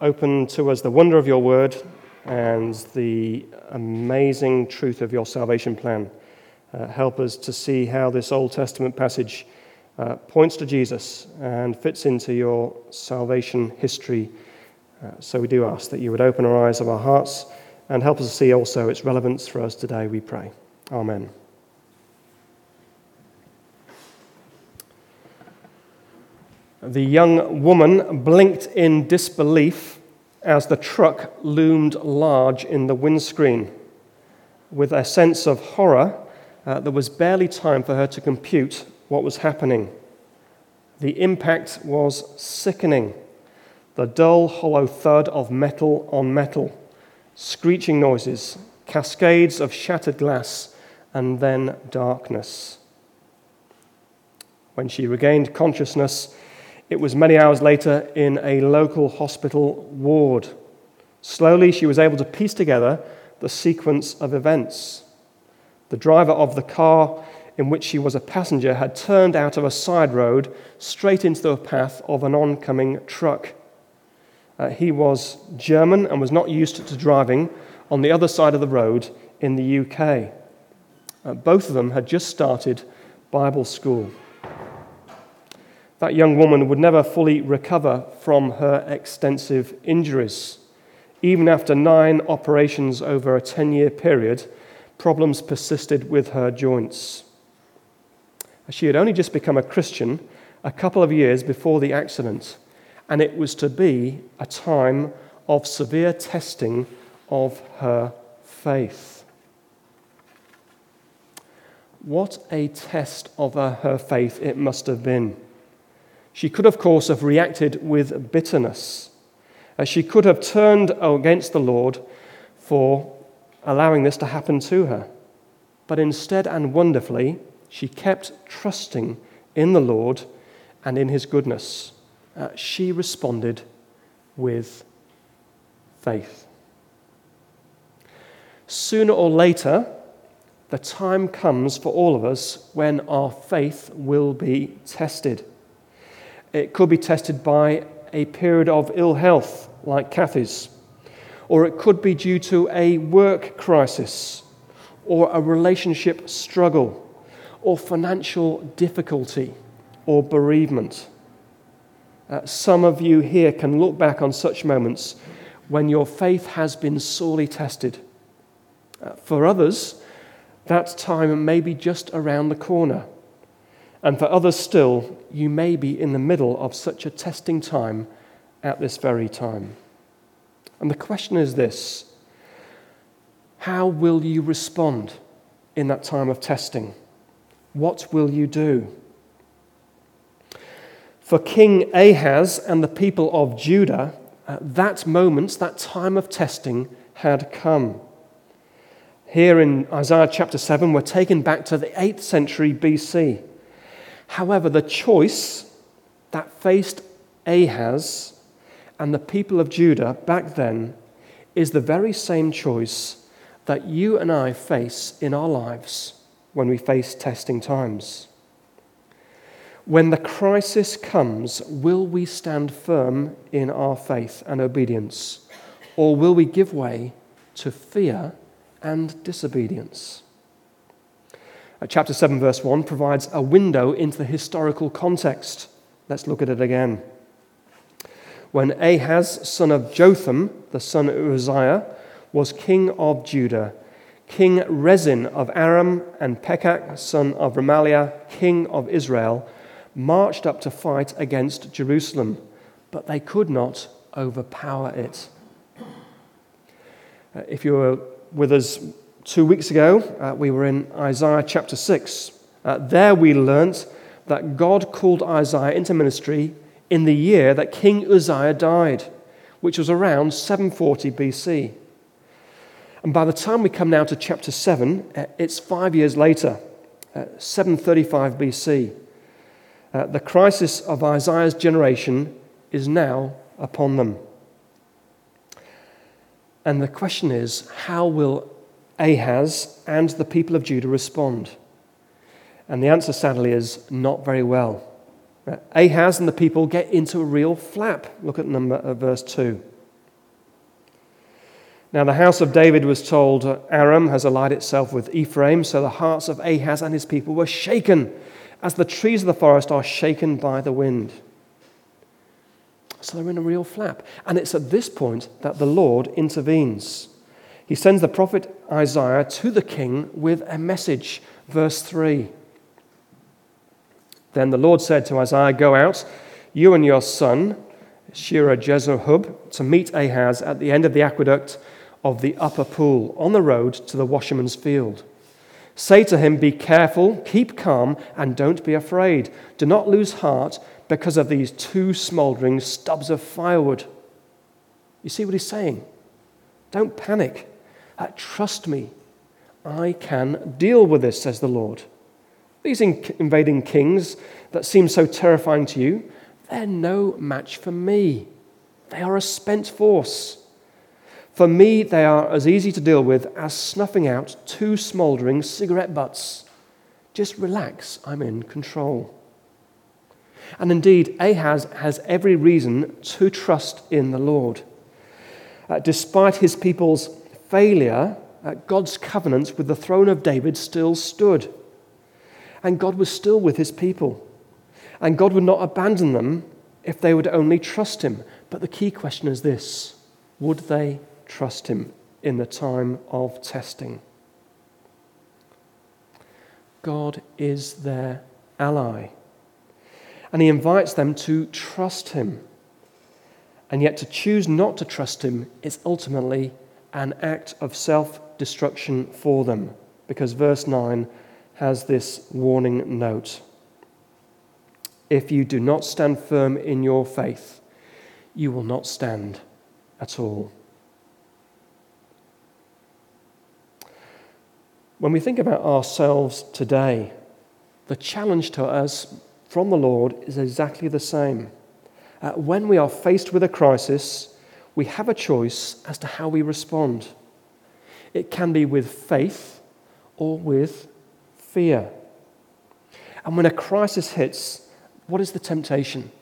open to us the wonder of your word and the amazing truth of your salvation plan. Uh, help us to see how this Old Testament passage uh, points to Jesus and fits into your salvation history. Uh, so we do ask that you would open our eyes of our hearts and help us to see also its relevance for us today, we pray. Amen. The young woman blinked in disbelief as the truck loomed large in the windscreen. With a sense of horror, uh, there was barely time for her to compute what was happening. The impact was sickening. The dull, hollow thud of metal on metal, screeching noises, cascades of shattered glass, and then darkness. When she regained consciousness, it was many hours later in a local hospital ward. Slowly, she was able to piece together the sequence of events. The driver of the car in which she was a passenger had turned out of a side road straight into the path of an oncoming truck. Uh, he was German and was not used to driving on the other side of the road in the UK. Uh, both of them had just started Bible school that young woman would never fully recover from her extensive injuries. Even after nine operations over a 10 year period, problems persisted with her joints. She had only just become a Christian a couple of years before the accident, and it was to be a time of severe testing of her faith. What a test of her faith it must have been. She could, of course, have reacted with bitterness. She could have turned against the Lord for allowing this to happen to her. But instead and wonderfully, she kept trusting in the Lord and in his goodness. Uh, she responded with faith. Sooner or later, the time comes for all of us when our faith will be tested. It could be tested by a period of ill health, like Kathy's, or it could be due to a work crisis, or a relationship struggle, or financial difficulty, or bereavement. Uh, some of you here can look back on such moments when your faith has been sorely tested. Uh, for others, that time may be just around the corner. And for others still, you may be in the middle of such a testing time at this very time. And the question is this How will you respond in that time of testing? What will you do? For King Ahaz and the people of Judah, that moment, that time of testing had come. Here in Isaiah chapter 7, we're taken back to the 8th century BC. However, the choice that faced Ahaz and the people of Judah back then is the very same choice that you and I face in our lives when we face testing times. When the crisis comes, will we stand firm in our faith and obedience, or will we give way to fear and disobedience? Uh, chapter 7, verse 1 provides a window into the historical context. Let's look at it again. When Ahaz, son of Jotham, the son of Uzziah, was king of Judah, King Rezin of Aram and Pekah, son of Remaliah, king of Israel, marched up to fight against Jerusalem, but they could not overpower it. Uh, if you were with us Two weeks ago, uh, we were in Isaiah chapter 6. Uh, there we learnt that God called Isaiah into ministry in the year that King Uzziah died, which was around 740 BC. And by the time we come now to chapter 7, uh, it's five years later, uh, 735 BC. Uh, the crisis of Isaiah's generation is now upon them. And the question is how will Ahaz and the people of Judah respond? And the answer, sadly, is not very well. Ahaz and the people get into a real flap. Look at number uh, verse 2. Now, the house of David was told, Aram has allied itself with Ephraim, so the hearts of Ahaz and his people were shaken, as the trees of the forest are shaken by the wind. So they're in a real flap. And it's at this point that the Lord intervenes. He sends the prophet Isaiah to the king with a message. Verse 3. Then the Lord said to Isaiah, Go out, you and your son, Shear Jashub, to meet Ahaz at the end of the aqueduct of the upper pool on the road to the washerman's field. Say to him, Be careful, keep calm, and don't be afraid. Do not lose heart because of these two smoldering stubs of firewood. You see what he's saying? Don't panic. Uh, trust me. I can deal with this, says the Lord. These invading kings that seem so terrifying to you, they're no match for me. They are a spent force. For me, they are as easy to deal with as snuffing out two smouldering cigarette butts. Just relax, I'm in control. And indeed, Ahaz has every reason to trust in the Lord. Uh, despite his people's failure, God's covenant with the throne of David still stood. And God was still with his people. And God would not abandon them if they would only trust him. But the key question is this would they trust Him in the time of testing. God is their ally. And He invites them to trust Him. And yet, to choose not to trust Him is ultimately an act of self destruction for them, because verse 9 has this warning note. If you do not stand firm in your faith, you will not stand at all. When we think about ourselves today, the challenge to us from the Lord is exactly the same. Uh, when we are faced with a crisis, we have a choice as to how we respond. It can be with faith or with fear. And when a crisis hits, what is the temptation?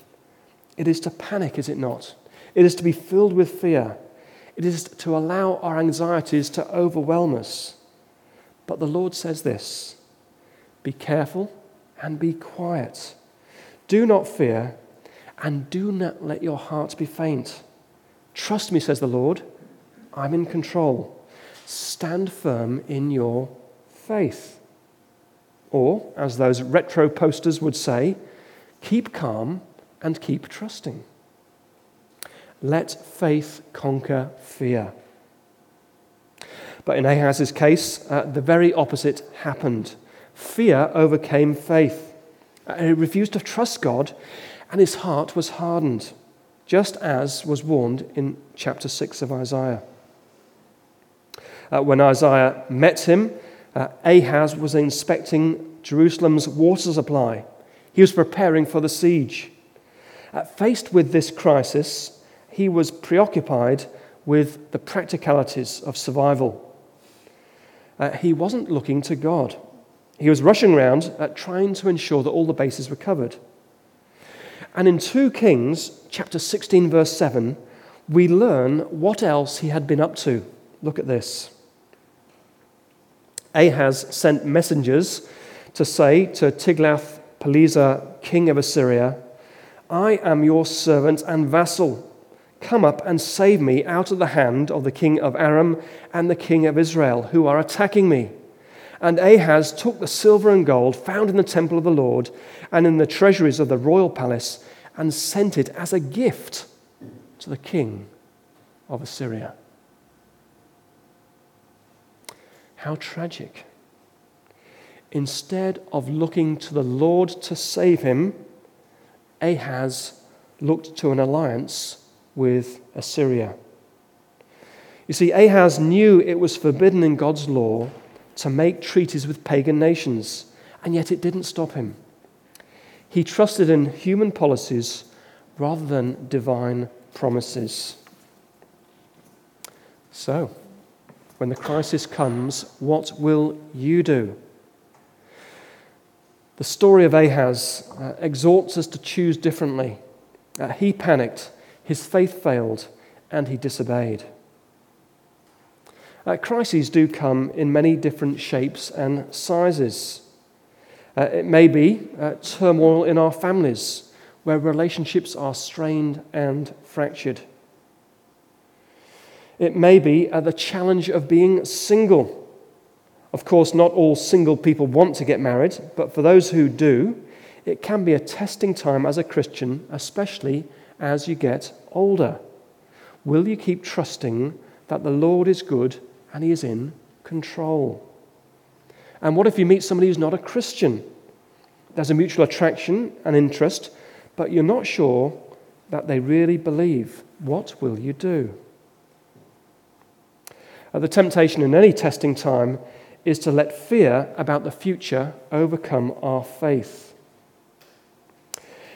It is to panic, is it not? It is to be filled with fear. It is to allow our anxieties to overwhelm us. But the Lord says this Be careful and be quiet. Do not fear, and do not let your hearts be faint. Trust me, says the Lord. I'm in control. Stand firm in your faith. Or, as those retro posters would say, keep calm and keep trusting. Let faith conquer fear. But in Ahaz's case, uh, the very opposite happened. Fear overcame faith. Uh, he refused to trust God, and his heart was hardened, just as was warned in chapter 6 of Isaiah. Uh, when Isaiah met him, uh, Ahaz was inspecting Jerusalem's water supply. He was preparing for the siege. Uh, faced with this crisis, he was preoccupied with the practicalities of survival uh, he wasn't looking to God. He was rushing around uh, trying to ensure that all the bases were covered. And in 2 Kings, chapter 16, verse 7, we learn what else he had been up to. Look at this. Ahaz sent messengers to say to Tiglath-Pileser, king of Assyria, I am your servant and vassal. Come up and save me out of the hand of the king of Aram and the king of Israel, who are attacking me. And Ahaz took the silver and gold found in the temple of the Lord and in the treasuries of the royal palace and sent it as a gift to the king of Assyria. How tragic. Instead of looking to the Lord to save him, Ahaz looked to an alliance with Assyria. You see, Ahaz knew it was forbidden in God's law to make treaties with pagan nations, and yet it didn't stop him. He trusted in human policies rather than divine promises. So, when the crisis comes, what will you do? The story of Ahaz uh, exhorts us to choose differently. Uh, he panicked his faith failed, and he disobeyed. Uh, crises do come in many different shapes and sizes. Uh, it may be uh, turmoil in our families, where relationships are strained and fractured. It may be uh, the challenge of being single. Of course, not all single people want to get married, but for those who do, it can be a testing time as a Christian, especially as you get older. Will you keep trusting that the Lord is good and He is in control? And what if you meet somebody who's not a Christian? There's a mutual attraction and interest, but you're not sure that they really believe. What will you do? Uh, the temptation in any testing time is to let fear about the future overcome our faith.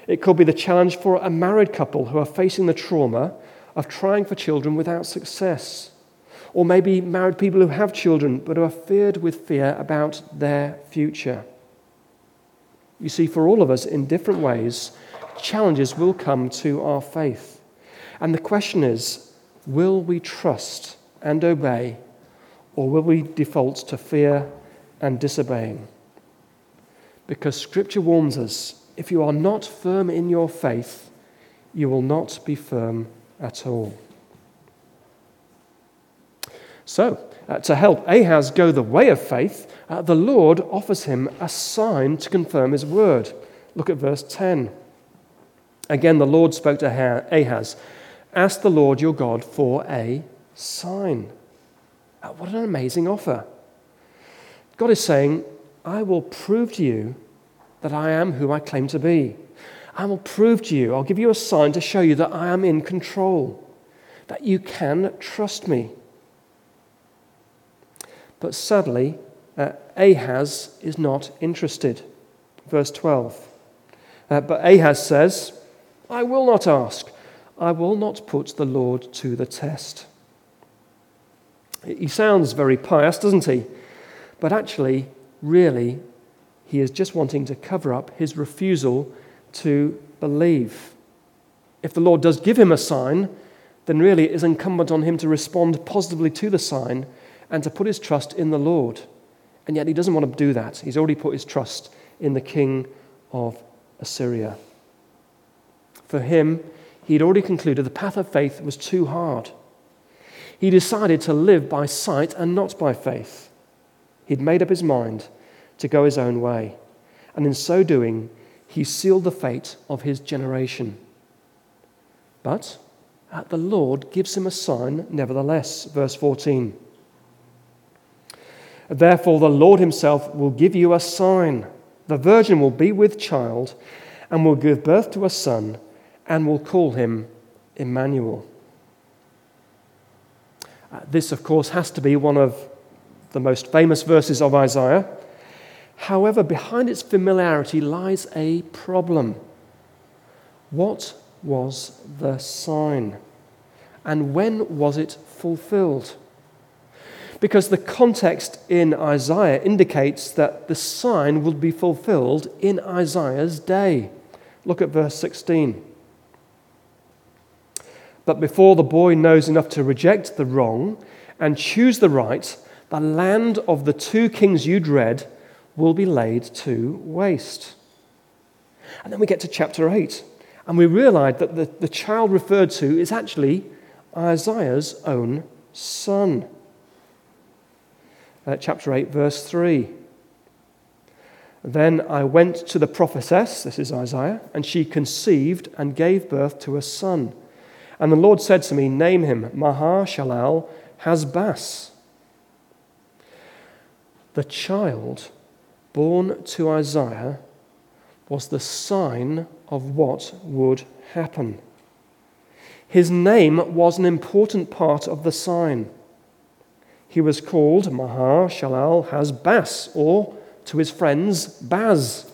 It could be the challenge for a married couple who are facing the trauma of trying for children without success. Or maybe married people who have children but are feared with fear about their future. You see, for all of us, in different ways, challenges will come to our faith. And the question is will we trust and obey, or will we default to fear and disobeying? Because Scripture warns us if you are not firm in your faith, you will not be firm at all. So, uh, to help Ahaz go the way of faith, uh, the Lord offers him a sign to confirm his word. Look at verse 10. Again, the Lord spoke to Ahaz Ask the Lord your God for a sign. Uh, what an amazing offer. God is saying, I will prove to you that I am who I claim to be. I will prove to you, I'll give you a sign to show you that I am in control, that you can trust me. But sadly, uh, Ahaz is not interested. Verse 12. Uh, but Ahaz says, I will not ask. I will not put the Lord to the test. He sounds very pious, doesn't he? But actually, really, he is just wanting to cover up his refusal to believe. If the Lord does give him a sign, then really it is incumbent on him to respond positively to the sign and to put his trust in the Lord. And yet he doesn't want to do that. He's already put his trust in the king of Assyria. For him, he'd already concluded the path of faith was too hard. He decided to live by sight and not by faith. He'd made up his mind to go his own way. And in so doing, he sealed the fate of his generation. But the Lord gives him a sign nevertheless. Verse 14. Therefore, the Lord himself will give you a sign. The virgin will be with child and will give birth to a son and will call him Emmanuel. Uh, this, of course, has to be one of the most famous verses of Isaiah. However, behind its familiarity lies a problem. What was the sign? And when was it fulfilled? Because the context in Isaiah indicates that the sign will be fulfilled in Isaiah's day. Look at verse 16. But before the boy knows enough to reject the wrong and choose the right, the land of the two kings you dread will be laid to waste. And then we get to chapter 8, and we realize that the, the child referred to is actually Isaiah's own son uh, chapter 8, verse 3. Then I went to the prophetess, this is Isaiah, and she conceived and gave birth to a son. And the Lord said to me, Name him Maha Shalal Hazbas. The child born to Isaiah was the sign of what would happen. His name was an important part of the sign he was called Maher Shalal Hash Baz, or to his friends, Baz.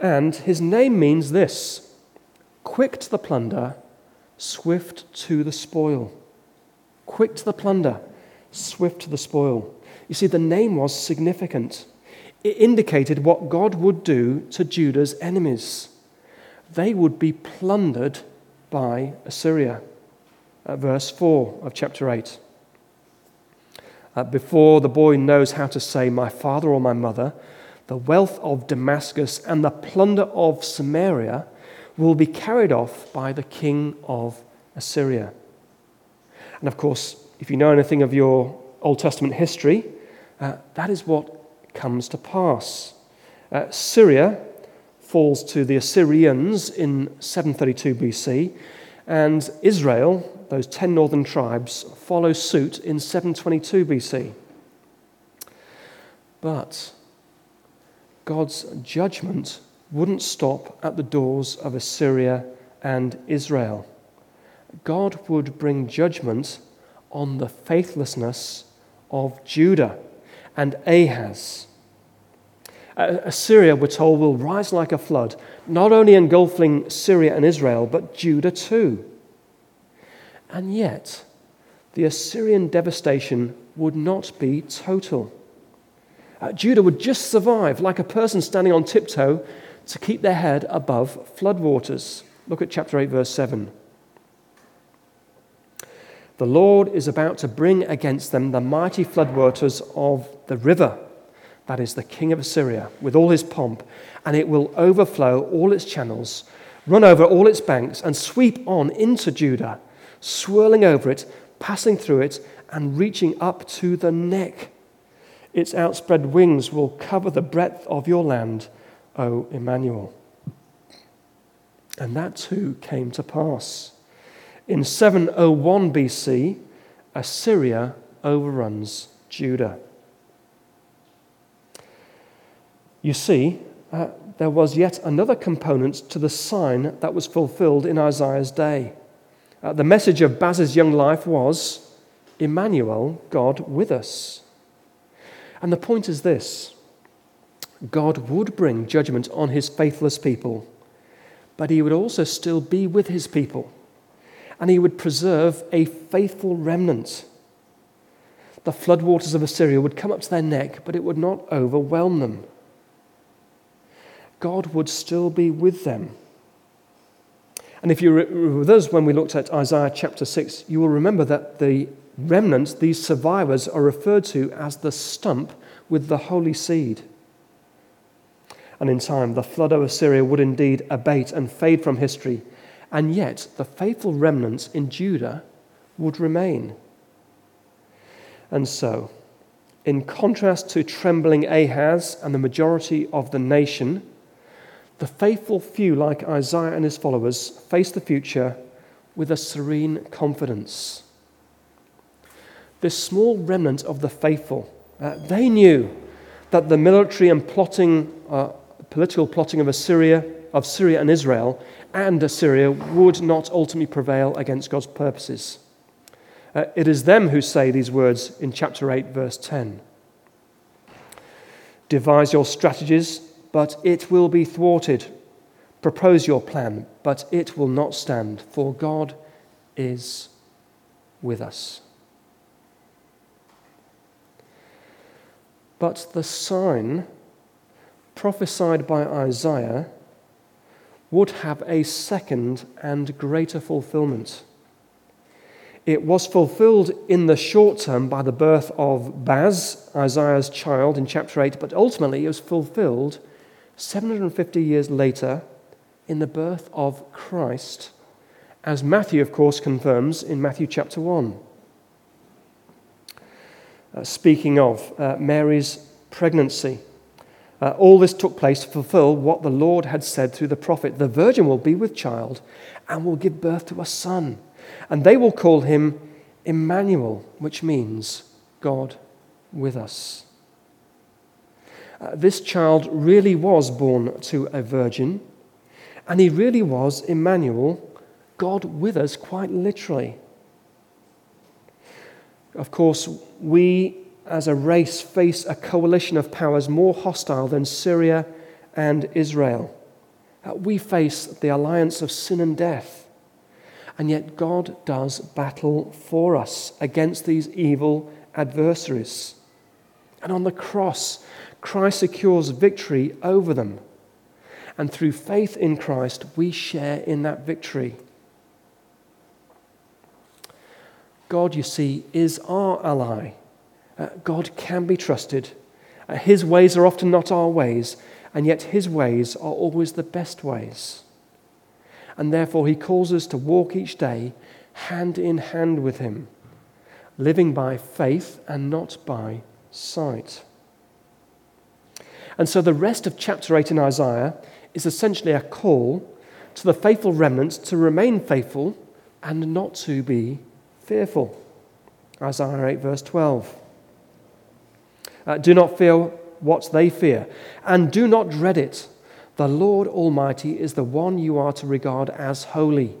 And his name means this quick to the plunder, swift to the spoil. Quick to the plunder, swift to the spoil. You see, the name was significant. It indicated what God would do to Judah's enemies. They would be plundered by Assyria. At verse 4 of chapter 8. Uh, before the boy knows how to say, My father or my mother, the wealth of Damascus and the plunder of Samaria will be carried off by the king of Assyria. And of course, if you know anything of your Old Testament history, uh, that is what comes to pass. Uh, Syria falls to the Assyrians in 732 BC, and Israel, those 10 northern tribes, follow suit in 722 BC. But God's judgment wouldn't stop at the doors of Assyria and Israel. God would bring judgment on the faithlessness of Judah and Ahaz. Assyria, we're told, will rise like a flood, not only engulfing Syria and Israel, but Judah too. And yet, the Assyrian devastation would not be total. Uh, Judah would just survive like a person standing on tiptoe to keep their head above floodwaters. Look at chapter 8, verse 7. The Lord is about to bring against them the mighty floodwaters of the river, that is, the king of Assyria, with all his pomp, and it will overflow all its channels, run over all its banks, and sweep on into Judah, swirling over it, passing through it, and reaching up to the neck. Its outspread wings will cover the breadth of your land, O Emmanuel. And that too came to pass. In 701 BC, Assyria overruns Judah. You see, uh, there was yet another component to the sign that was fulfilled in Isaiah's day. Uh, the message of Baz's young life was Emmanuel, God with us. And the point is this God would bring judgment on his faithless people, but he would also still be with his people, and he would preserve a faithful remnant. The floodwaters of Assyria would come up to their neck, but it would not overwhelm them. God would still be with them. And if you were with us when we looked at Isaiah chapter 6, you will remember that the remnants, these survivors, are referred to as the stump with the holy seed. And in time, the flood of Assyria would indeed abate and fade from history, and yet the faithful remnants in Judah would remain. And so, in contrast to trembling Ahaz and the majority of the nation, the faithful few, like Isaiah and his followers, face the future with a serene confidence. This small remnant of the faithful, uh, they knew that the military and plotting, uh, political plotting of Assyria, of Syria and Israel, and Assyria would not ultimately prevail against God's purposes. Uh, it is them who say these words in chapter 8, verse 10. Devise your strategies, but it will be thwarted. Propose your plan, but it will not stand, for God is with us. But the sign prophesied by Isaiah would have a second and greater fulfillment. It was fulfilled in the short term by the birth of Baz, Isaiah's child, in chapter 8, but ultimately it was fulfilled 750 years later in the birth of Christ, as Matthew, of course, confirms in Matthew chapter 1 uh, speaking of uh, Mary's pregnancy. Uh, all this took place to fulfill what the Lord had said through the prophet The virgin will be with child and will give birth to a son, and they will call him Emmanuel, which means God with us. Uh, this child really was born to a virgin, and he really was Emmanuel, God with us, quite literally. Of course, we as a race face a coalition of powers more hostile than Syria and Israel. Uh, we face the alliance of sin and death. And yet, God does battle for us against these evil adversaries. And on the cross, Christ secures victory over them. And through faith in Christ, we share in that victory. God, you see, is our ally. Uh, God can be trusted. Uh, his ways are often not our ways, and yet His ways are always the best ways. And therefore, He calls us to walk each day hand in hand with Him, living by faith and not by sight. And so, the rest of chapter 8 in Isaiah is essentially a call to the faithful remnant to remain faithful and not to be fearful. Isaiah 8, verse 12. Uh, do not fear what they fear, and do not dread it. The Lord Almighty is the one you are to regard as holy.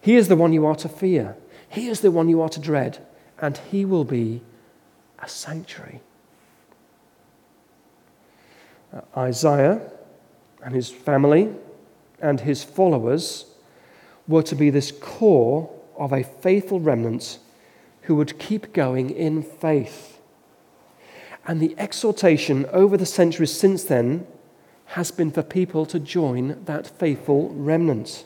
He is the one you are to fear. He is the one you are to dread, and He will be a sanctuary. Uh, Isaiah and his family and his followers were to be this core of a faithful remnant who would keep going in faith. And the exhortation over the centuries since then has been for people to join that faithful remnant.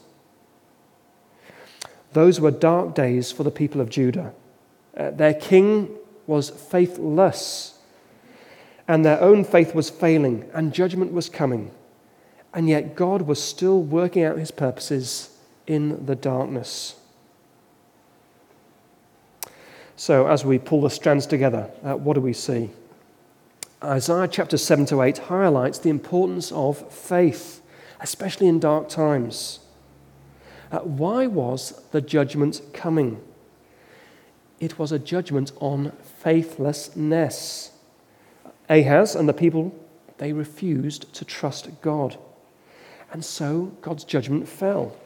Those were dark days for the people of Judah. Uh, their king was faithless, and their own faith was failing, and judgment was coming. And yet, God was still working out his purposes in the darkness. So, as we pull the strands together, uh, what do we see? Isaiah chapter 7 to 8 highlights the importance of faith, especially in dark times. Uh, why was the judgment coming? It was a judgment on faithlessness. Ahaz and the people, they refused to trust God. And so God's judgment fell.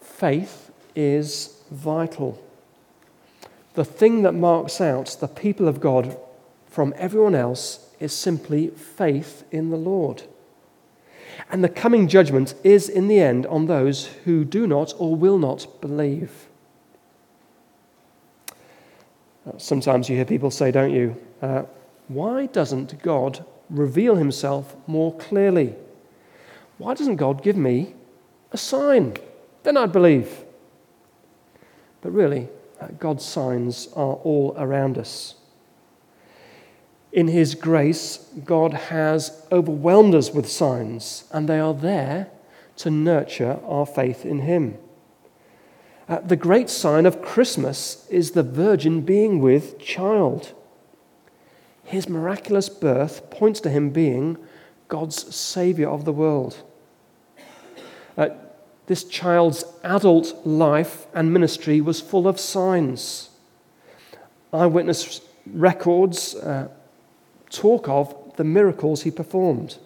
Faith is vital. The thing that marks out the people of God from everyone else is simply faith in the Lord. And the coming judgment is, in the end, on those who do not or will not believe. Sometimes you hear people say, don't you, uh, why doesn't God reveal himself more clearly? Why doesn't God give me a sign? Then I'd believe. But really, uh, God's signs are all around us. In His grace, God has overwhelmed us with signs, and they are there to nurture our faith in Him. Uh, the great sign of Christmas is the Virgin being with child. His miraculous birth points to Him being God's Savior of the world. Uh, this child's adult life and ministry was full of signs. Eyewitness records uh, talk of the miracles he performed,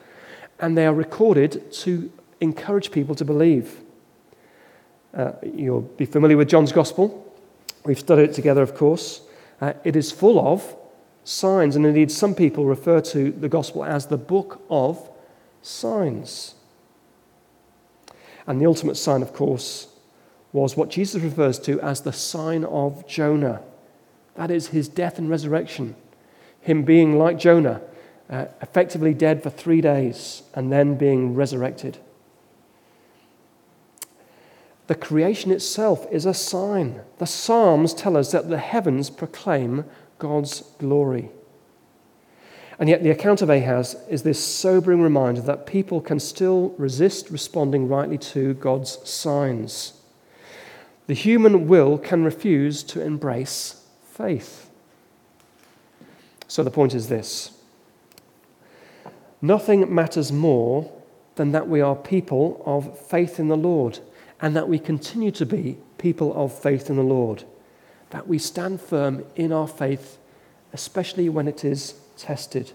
and they are recorded to encourage people to believe. Uh, you'll be familiar with John's Gospel. We've studied it together, of course. Uh, it is full of signs, and indeed, some people refer to the Gospel as the book of signs. And the ultimate sign, of course, was what Jesus refers to as the sign of Jonah. That is his death and resurrection. Him being like Jonah, uh, effectively dead for three days and then being resurrected. The creation itself is a sign. The Psalms tell us that the heavens proclaim God's glory. And yet, the account of Ahaz is this sobering reminder that people can still resist responding rightly to God's signs. The human will can refuse to embrace faith. So, the point is this nothing matters more than that we are people of faith in the Lord and that we continue to be people of faith in the Lord, that we stand firm in our faith, especially when it is tested.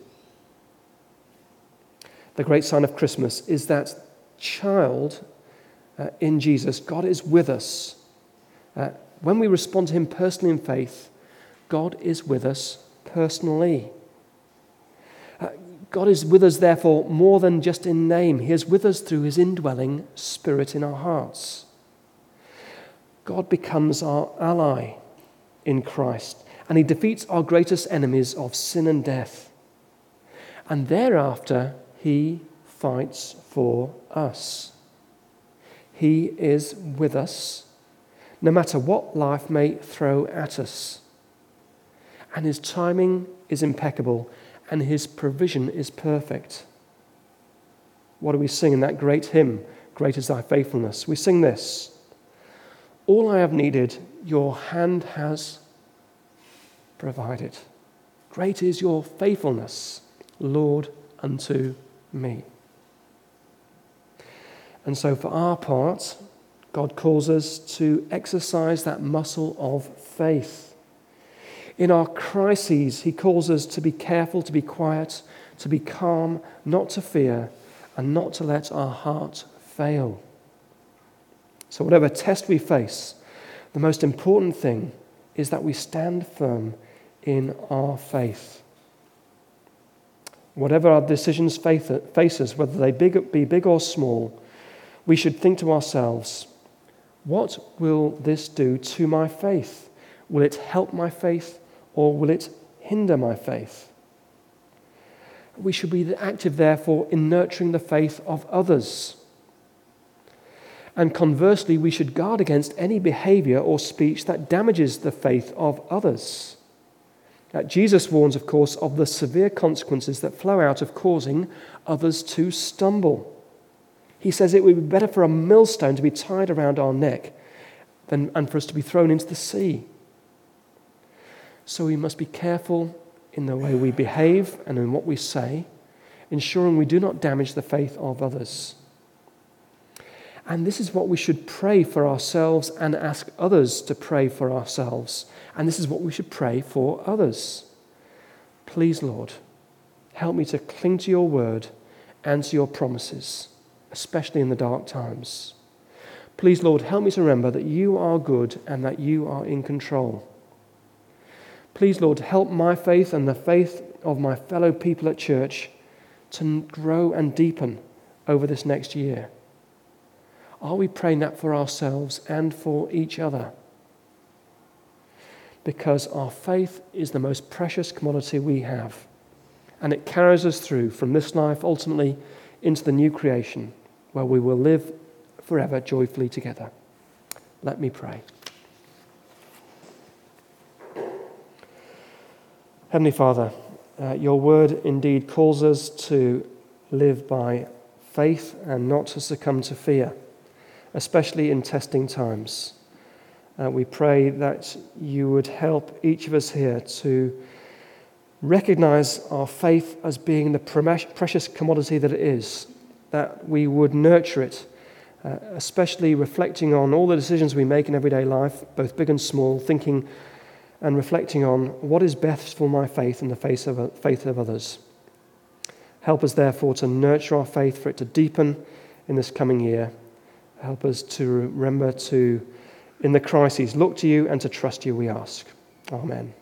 The great sign of Christmas is that child uh, in Jesus, God is with us. Uh, when we respond to Him personally in faith, God is with us personally. Uh, God is with us, therefore, more than just in name. He is with us through His indwelling Spirit in our hearts. God becomes our ally in Christ, and He defeats our greatest enemies of sin and death. And thereafter, He fights for us. He is with us no matter what life may throw at us. and his timing is impeccable, and his provision is perfect. What do we sing in that great hymn, Great is Thy Faithfulness? We sing this All I have needed, your hand has provided. Great is your faithfulness, Lord, unto me. And so, for our part, God calls us to exercise that muscle of faith. In our crises, He calls us to be careful, to be quiet, to be calm, not to fear, and not to let our heart fail. So, whatever test we face, the most important thing is that we stand firm in our faith. Whatever our decisions face us, whether they be big or small, we should think to ourselves, what will this do to my faith? Will it help my faith or will it hinder my faith? We should be active, therefore, in nurturing the faith of others. And conversely, we should guard against any behavior or speech that damages the faith of others. Uh, Jesus warns, of course, of the severe consequences that flow out of causing others to stumble. He says it would be better for a millstone to be tied around our neck than, and for us to be thrown into the sea. So we must be careful in the way we behave and in what we say, ensuring we do not damage the faith of others. And this is what we should pray for ourselves and ask others to pray for ourselves. And this is what we should pray for others. Please, Lord, help me to cling to your word and to your promises, especially in the dark times. Please, Lord, help me to remember that you are good and that you are in control. Please, Lord, help my faith and the faith of my fellow people at church to grow and deepen over this next year. Are we praying that for ourselves and for each other? Because our faith is the most precious commodity we have, and it carries us through from this life ultimately into the new creation where we will live forever joyfully together. Let me pray. Heavenly Father, uh, your word indeed calls us to live by faith and not to succumb to fear, especially in testing times. Uh, we pray that you would help each of us here to recognize our faith as being the precious commodity that it is, that we would nurture it, uh, especially reflecting on all the decisions we make in everyday life, both big and small, thinking and reflecting on what is best for my faith in the face of, faith of others. Help us, therefore, to nurture our faith, for it to deepen in this coming year. Help us to remember to, in the crises, look to you and to trust you, we ask. Amen.